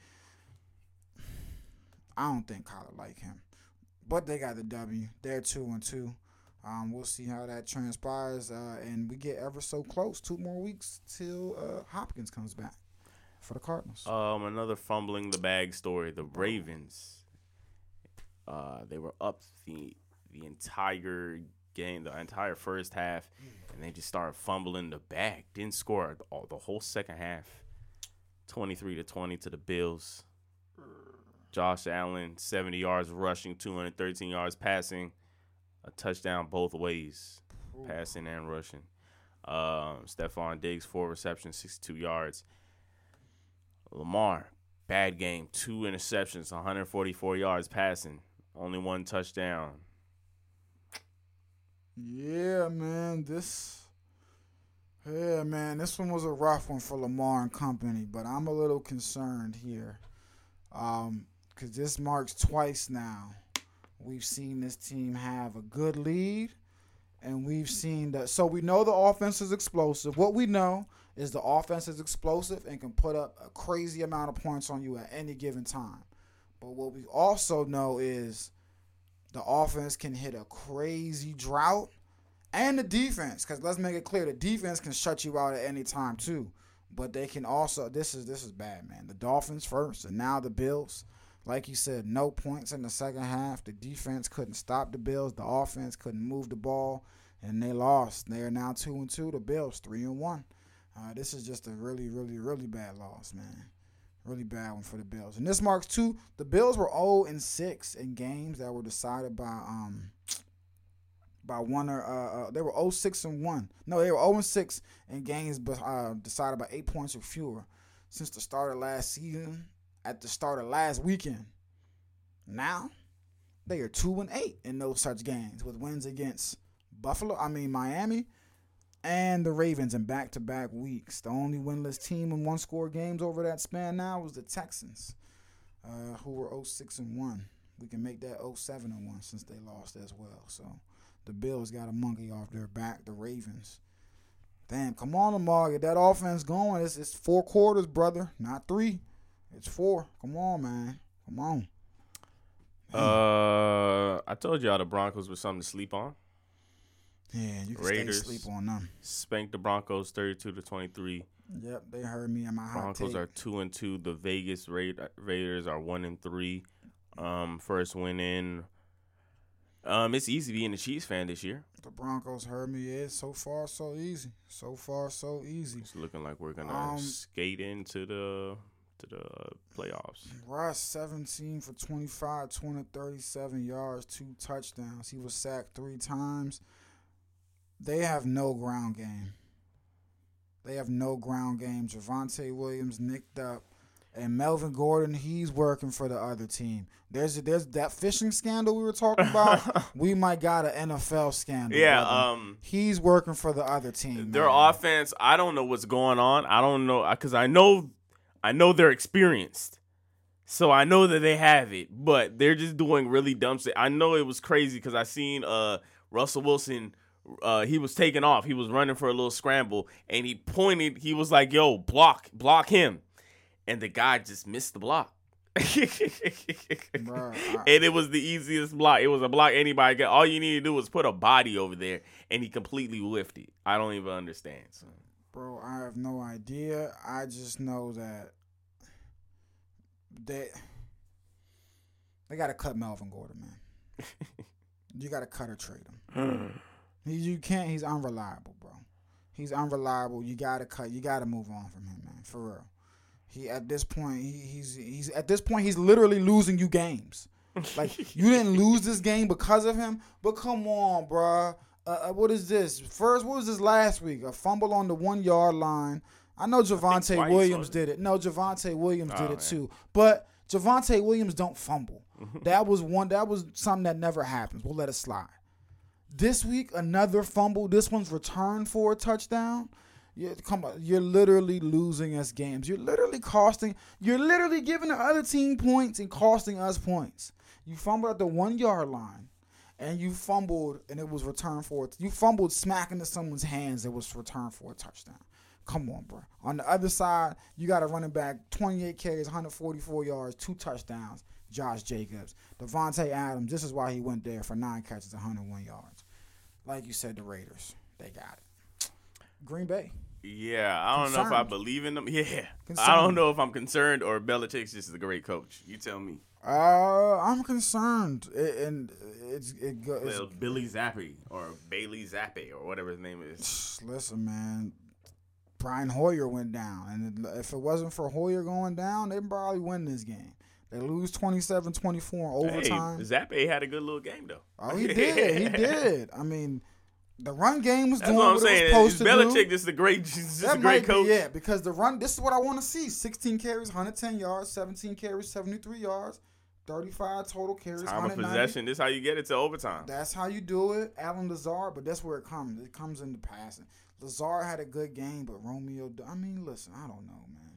I don't think Kyler like him, but they got the W. They're two and two. Um, we'll see how that transpires, uh, and we get ever so close. Two more weeks till uh, Hopkins comes back for the Cardinals. Um, another fumbling the bag story. The Ravens, uh, they were up the the entire game, the entire first half, and they just started fumbling the bag. Didn't score all the whole second half. Twenty three to twenty to the Bills. Josh Allen, seventy yards rushing, two hundred thirteen yards passing, a touchdown both ways, passing and rushing. Um, Stefon Diggs, four receptions, sixty two yards. Lamar, bad game, two interceptions, 144 yards passing, only one touchdown. Yeah, man, this. Yeah, man, this one was a rough one for Lamar and company, but I'm a little concerned here, um, because this marks twice now. We've seen this team have a good lead, and we've seen that. So we know the offense is explosive. What we know is the offense is explosive and can put up a crazy amount of points on you at any given time. But what we also know is the offense can hit a crazy drought and the defense because let's make it clear the defense can shut you out at any time too. But they can also this is this is bad man. The dolphins first and now the bills. Like you said no points in the second half. The defense couldn't stop the bills. The offense couldn't move the ball and they lost. They are now two and two. The bills three and one uh, this is just a really really really bad loss man Really bad one for the Bills. And this marks two. The Bills were 0 and 6 in games that were decided by um by one or uh, uh they were 0 6 and 1. No, they were 0 and 6 in games but uh decided by 8 points or fewer since the start of last season at the start of last weekend. Now, they are 2 and 8 in those such games with wins against Buffalo, I mean Miami, and the Ravens in back to back weeks. The only winless team in one score games over that span now was the Texans, uh, who were 06 and 1. We can make that 07 and 1 since they lost as well. So the Bills got a monkey off their back, the Ravens. Damn, come on, Lamar. Get that offense going. It's, it's four quarters, brother, not three. It's four. Come on, man. Come on. Uh, I told y'all the Broncos were something to sleep on. Yeah, you can Raiders. stay sleep on them. Spanked the Broncos 32 to 23. Yep, they heard me in my hot Broncos are two and two. The Vegas Raid- Raiders are one and three. Um, first win in. Um, it's easy being a Chiefs fan this year. The Broncos heard me. Yeah, so far so easy. So far so easy. It's looking like we're gonna Um, skate into the to the playoffs. Russ, 17 for 25, 237 yards, two touchdowns. He was sacked three times. They have no ground game. They have no ground game. Javonte Williams nicked up, and Melvin Gordon he's working for the other team. There's there's that fishing scandal we were talking about. [LAUGHS] we might got an NFL scandal. Yeah, um, he's working for the other team. their man. offense. I don't know what's going on. I don't know because I know, I know they're experienced, so I know that they have it. But they're just doing really dumb shit. I know it was crazy because I seen uh Russell Wilson. Uh, he was taking off. He was running for a little scramble, and he pointed. He was like, "Yo, block, block him," and the guy just missed the block. Bruh, I- and it was the easiest block. It was a block anybody got. All you need to do was put a body over there, and he completely whiffed it. I don't even understand. So. Bro, I have no idea. I just know that they they gotta cut Melvin Gordon, man. [LAUGHS] you gotta cut or trade him. [SIGHS] [SIGHS] You can't. He's unreliable, bro. He's unreliable. You gotta cut. You gotta move on from him, man. For real. He at this point, he, he's he's at this point, he's literally losing you games. Like [LAUGHS] you didn't lose this game because of him, but come on, bruh. Uh, uh, what is this? First, what was this last week? A fumble on the one yard line. I know Javonte Williams did it. No, Javonte Williams did Oh, it yeah. too. But Javonte Williams don't fumble. [LAUGHS] that was one. That was something that never happens. We'll let it slide. This week, another fumble. This one's returned for a touchdown. Yeah, come on. You're literally losing us games. You're literally costing. You're literally giving the other team points and costing us points. You fumbled at the one yard line, and you fumbled, and it was returned for. You fumbled smack into someone's hands. It was returned for a touchdown. Come on, bro. On the other side, you got a running back, 28 carries, 144 yards, two touchdowns. Josh Jacobs, Davante Adams. This is why he went there for nine catches, 101 yards. Like you said, the Raiders, they got it. Green Bay. Yeah, I don't know if I believe in them. [LAUGHS] Yeah, I don't know if I'm concerned or Belichick's just a great coach. You tell me. Uh, I'm concerned, It- and it's it go. It's, Well, Billy Zappe or Bailey Zappe or whatever his name is. listen, man. Brian Hoyer went down, and if it wasn't for Hoyer going down, they probably win this game. They lose 27-24 in overtime. Hey, Zappe had a good little game though. oh, [LAUGHS] he did. He did. I mean, the run game was That's doing what I'm what, saying. it was supposed to Belichick just a great, [LAUGHS] just That a might great coach. be it because the run. This is what I want to see: 16 carries, 110 yards, 17 carries, 73 yards, 35 total carries, Time of 190. possession. This is how you get it to overtime. That's how you do it, Allen Lazard. But that's where it comes. It comes in the passing. Lazard had a good game, but Romeo. I mean, listen, I don't know, man.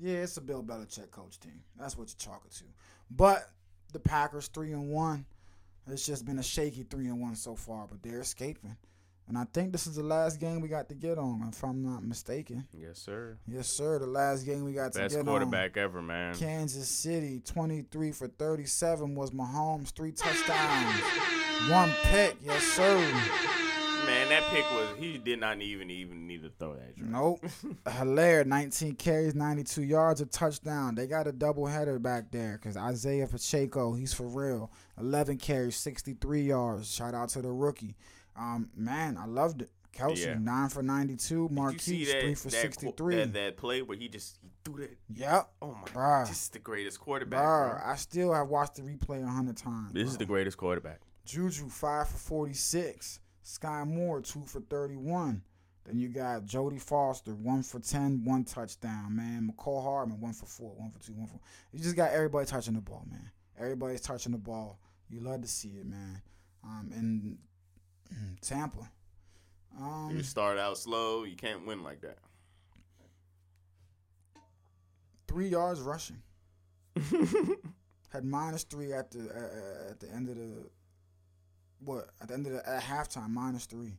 Yeah, it's a Bill Belichick coach team. That's what you're talking to. But the Packers three and one. It's just been a shaky three and one so far, but they're escaping. And I think this is the last game we got to get on, if I'm not mistaken. Yes, sir. Yes, sir. The last game we got to get Best get quarterback ever, man. Kansas City, 23 for 37 was Mahomes, three touchdowns, one pick. Yes, sir. Man, that pick was he did not even even need to throw that. joint. Nope. [LAUGHS] Helaire, 19 carries, 92 yards, a touchdown. They got a doubleheader back there because Isaiah Pacheco, he's for real. 11 carries, 63 yards. Shout out to the rookie. Um, man, I loved it. Kelce, Yeah. 9 for 92. Did Marquise, that, 3 for qu- 63. that that play where he just he threw that? yep. Oh my god, this is the greatest quarterback. Bruh, bro. I still have watched the replay a 100 times. This is the greatest quarterback. Juju five for forty six. Skyy Moore two for thirty one. Then you got Jody Foster one for 10, one touchdown. Man, Mecole Hardman one for four, one for two, one for. You just got everybody touching the ball, man. Everybody's touching the ball. You love to see it, man. Um, and Tampa. Um, You start out slow, you can't win like that. three yards rushing. [LAUGHS] Had minus three at the uh, at the end of the what at the end of the at halftime minus three.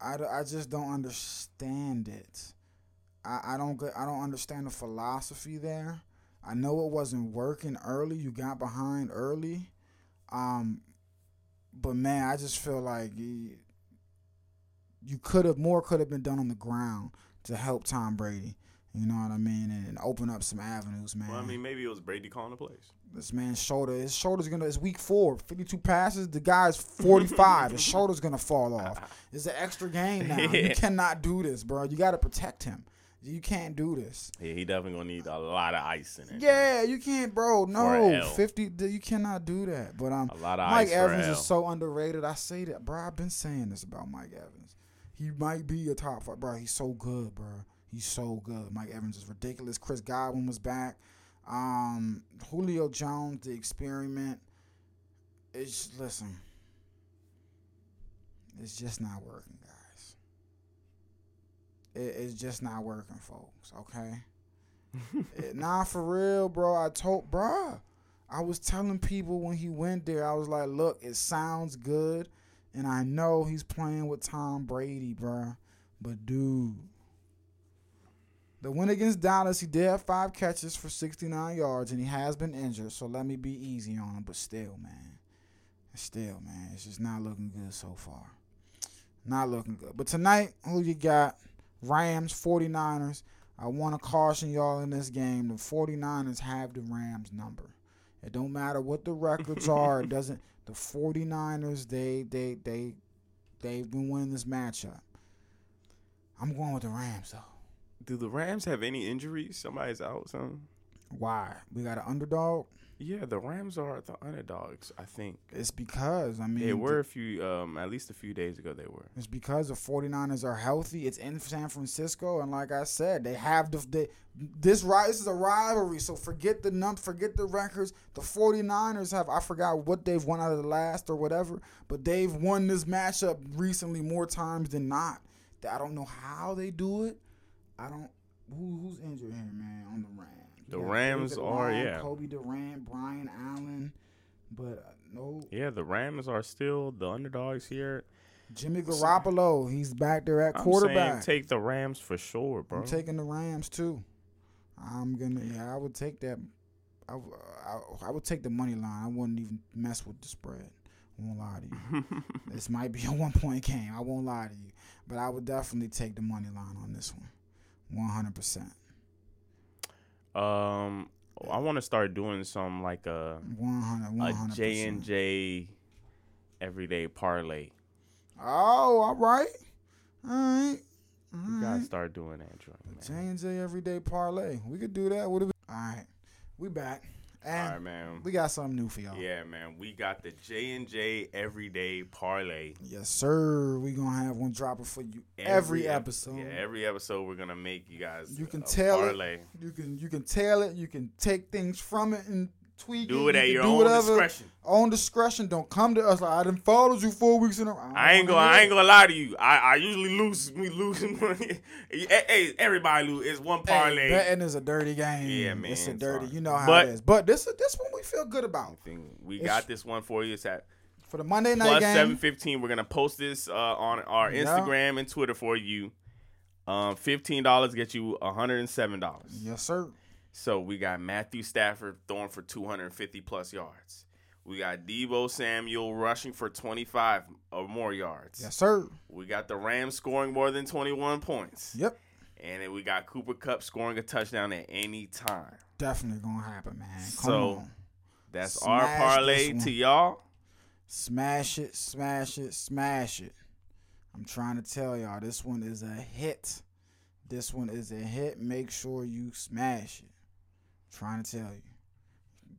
I, I just don't understand it. I, I don't get I don't understand the philosophy there. I know it wasn't working early. You got behind early, um, but man, I just feel like you, you could have more could have been done on the ground to help Tom Brady. You know what I mean, and open up some avenues, man. Well, I mean, maybe it was Brady calling the plays. This man's shoulder, his shoulder's gonna. It's week four, 52 passes. The guy's 45. his [LAUGHS] shoulder's gonna fall off. It's an extra game now. You [LAUGHS] cannot do this, bro. You got to protect him. You can't do this. Yeah, he definitely gonna need a lot of ice in it. Yeah, you can't, bro. No, fifty. You cannot do that. But um, A lot of Mike Evans is so underrated. I say that, bro. I've been saying this about Mike Evans. He might be a top five, bro. He's so good, bro. He's so good. Mike Evans is ridiculous. Chris Godwin was back. Um, Julio Jones, the experiment. It's listen. It's just not working, guys. It, it's just not working, folks. Okay. [LAUGHS] It- nah, for real, bro. I told, bro. I was telling people when he went there, I was like, look, it sounds good, and I know he's playing with Tom Brady, bro. But dude, the win against Dallas, he did have five catches for 69 yards, and he has been injured. So let me be easy on him. But still, man, still, man, it's just not looking good so far. Not looking good. But tonight, who you got? Rams, 49ers. I want to caution y'all in this game. The 49ers have the Rams number. It don't matter what the records [LAUGHS] are. It doesn't. The 49ers, they they they they've been winning this matchup. I'm going with the Rams though. Do the Rams have any injuries? Somebody's out. Something. Why? We got an underdog. Yeah, the Rams are the underdogs. I think It's because I mean they were a few, um, at least a few days ago. They were. It's because the 49ers are healthy. It's in San Francisco, and like I said, they have the they, this This is a rivalry, so forget the num, forget the records. The 49ers have I forgot what they've won out of the last or whatever, but they've won this matchup recently more times than not. I don't know how they do it. I don't. Who, who's injured here, man? On the Rams. The Rams are, Long, yeah. Cobie Durant, Brian Allen, but uh, no Yeah, the Rams are still the underdogs here. Jimmy Garoppolo. He's back there at I'm quarterback. saying take the Rams for sure, bro. I'm taking the Rams too. I'm gonna yeah, I would take that. I would take the money line. I wouldn't even mess with the spread. I won't lie to you. [LAUGHS] this might be a one point game. I won't lie to you, but I would definitely take the money line on this one, one hundred percent, um, I want to start doing some like a one hundred, one a hundred j&j everyday parlay. Oh, all right, all right, all You gotta start doing that, J and J everyday parlay. We could do that. What? All right, we back, and All right, man. we got something new for y'all. Yeah, man. We got the J and J everyday parlay. Yes, sir. We gonna have one dropping for you every, ep- episode. Yeah, every episode we're gonna make you guys. You can tell it. you can you can tail it. You can take things from it and tweak Do it. it at you your own whatever. discretion. Own discretion. Don't come to us like I done followed you four weeks in a row. I ain't gonna. I ain't gonna lie to you. I, I usually lose. We lose [LAUGHS] money. hey, everybody lose. It's one parlay. Hey, betting is a dirty game. Yeah, man, It's a dirty. You know how But- it is. But this is this one we feel good about thing. We It's- got this one for you. It's at for the Monday night plus game. seven fifteen. We're gonna post this uh, on our Yeah. Instagram and Twitter for you. Um, fifteen dollars get you hundred and seven dollars. Yes, sir. So we got Matthew Stafford throwing for 250 plus yards. We got Deebo Samuel rushing for 25 or more yards. Yes, sir. We got the Rams scoring more than 21 points. Yep. And then we got Cooper Kupp scoring a touchdown at any time. Definitely gonna happen, man. Come So, on. That's Smash our parlay to y'all. Smash it, smash it, smash it. I'm trying to tell y'all, this one is a hit. This one is a hit. Make sure you smash it. Trying to tell you.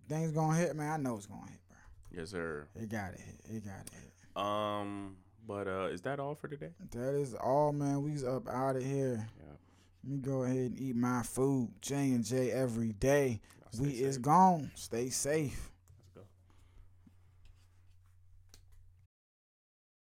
Things gonna hit, man. I know it's gonna hit, bro. Yes, sir. It gotta hit. It gotta hit. Um, but uh, is that all for today? That is all, man. We's up out of here. Yeah. Let me go ahead and eat my food. J and J every day. We stay is gone. Stay safe.